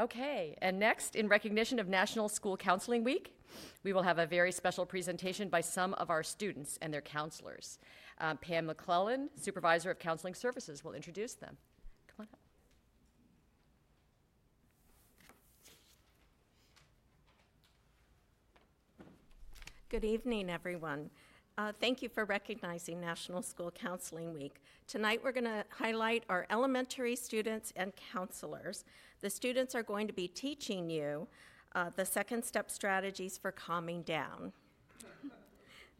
Okay, and next, in recognition of National School Counseling Week, we will have a very special presentation by some of our students and their counselors. Uh, Pam McClellan, Supervisor of Counseling Services, will introduce them. Come on up. Good evening, everyone. Uh, Thank you for recognizing National School Counseling Week. Tonight, we're going to highlight our elementary students and counselors. The students are going to be teaching you uh, the second step strategies for calming down.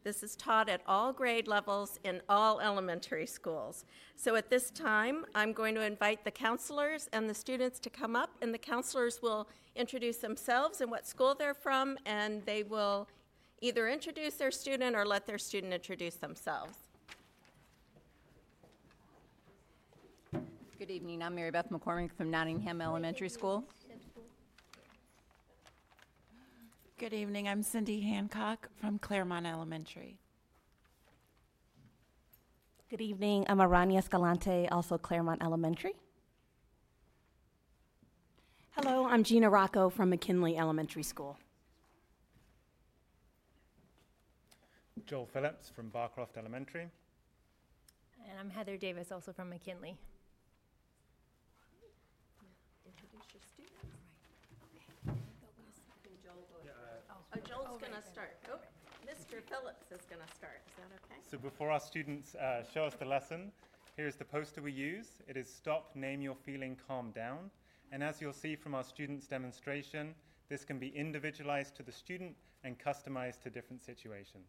This is taught at all grade levels in all elementary schools. So at this time, I'm going to invite the counselors and the students to come up, and the counselors will introduce themselves and what school they're from, and they will either introduce their student or let their student introduce themselves. Good evening, I'm Mary Beth McCormick from Nottingham Elementary School. Good evening. I'm Cindy Hancock from Claremont Elementary. Good evening. I'm Arania Escalante, also Claremont Elementary. Hello, I'm Gina Rocco from McKinley Elementary School. Joel Phillips from Barcroft Elementary. And I'm Heather Davis, also from McKinley. Oh, Joel's going to start. Oh, Mr. Phillips is going to start. Is that okay? So before our students uh, show us the lesson, here's the poster we use. It is Stop, Name Your Feeling, Calm Down. And as you'll see from our students' demonstration, this can be individualized to the student and customized to different situations.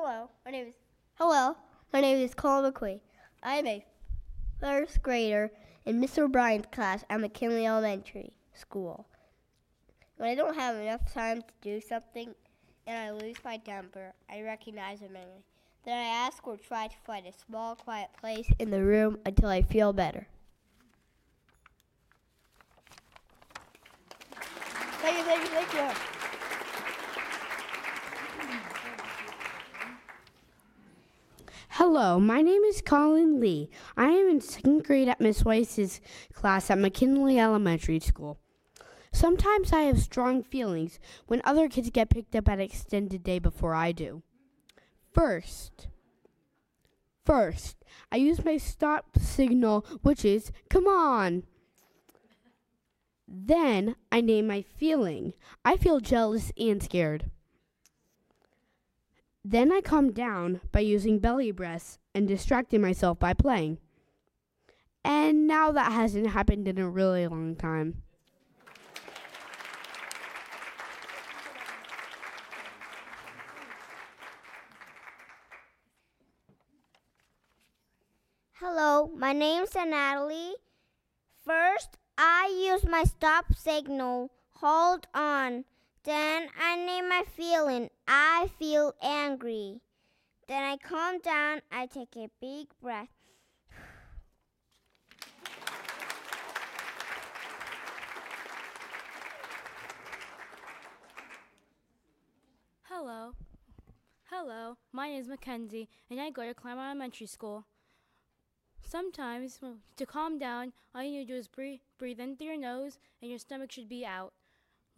Hello, my name is Hello, my name is Colin McQueen. I am a first grader in Mr. O'Brien's class at McKinley Elementary School. When I don't have enough time to do something and I lose my temper, I recognize it mentally. Then I ask or try to find a small, quiet place in the room until I feel better. Thank you, thank you, thank you. Hello, my name is Colin Lee. I am in second grade at Miss Weiss's class at McKinley Elementary School. Sometimes I have strong feelings when other kids get picked up at extended day before I do. First, first, I use my stop signal, which is come on. Then I name my feeling. I feel jealous and scared. Then I calm down by using belly breaths and distracting myself by playing. And now that hasn't happened in a really long time. Hello, my name's Natalie. First, I use my stop signal. Hold on. Then I name my feeling. I feel angry. Then I calm down. I take a big breath. Hello. Hello, my name is Mackenzie, and I go to Claremont Elementary School. Sometimes, to calm down, all you need to do is breathe, breathe in through your nose, and your stomach should be out.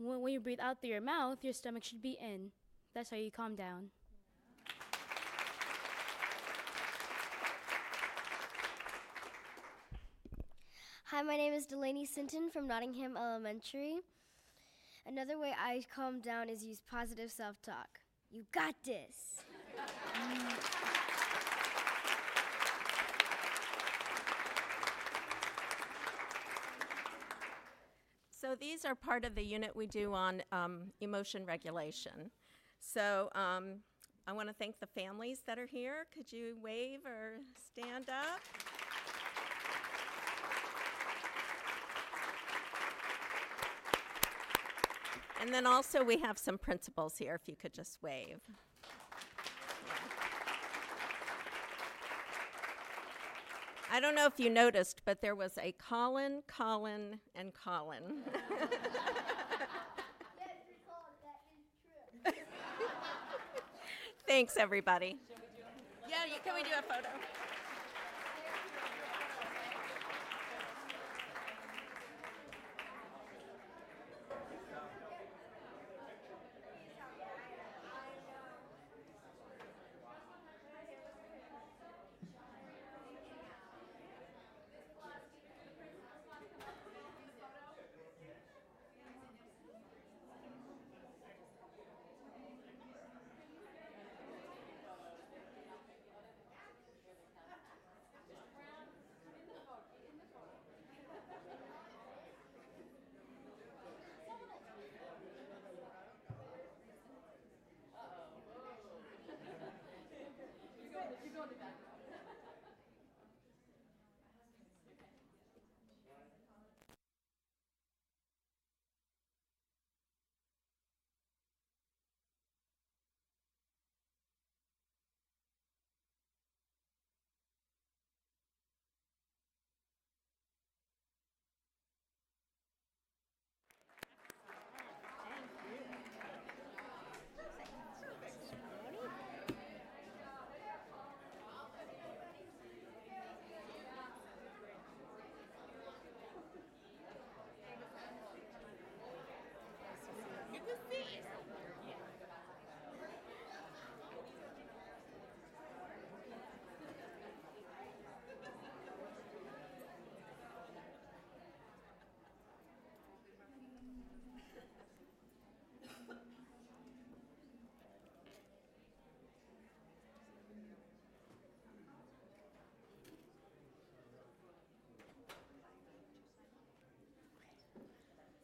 When, when you breathe out through your mouth, your stomach should be in. That's how you calm down. Hi, my name is Delaney Sinton from Nottingham Elementary. Another way I calm down is use positive self talk. You got this. So these are part of the unit we do on um, emotion regulation. So um, I want to thank the families that are here. Could you wave or stand up? And then also we have some principals here, if you could just wave. I don't know if you noticed, but there was a Colin, Colin, and Colin. Thanks, everybody. Yeah, can we do a photo?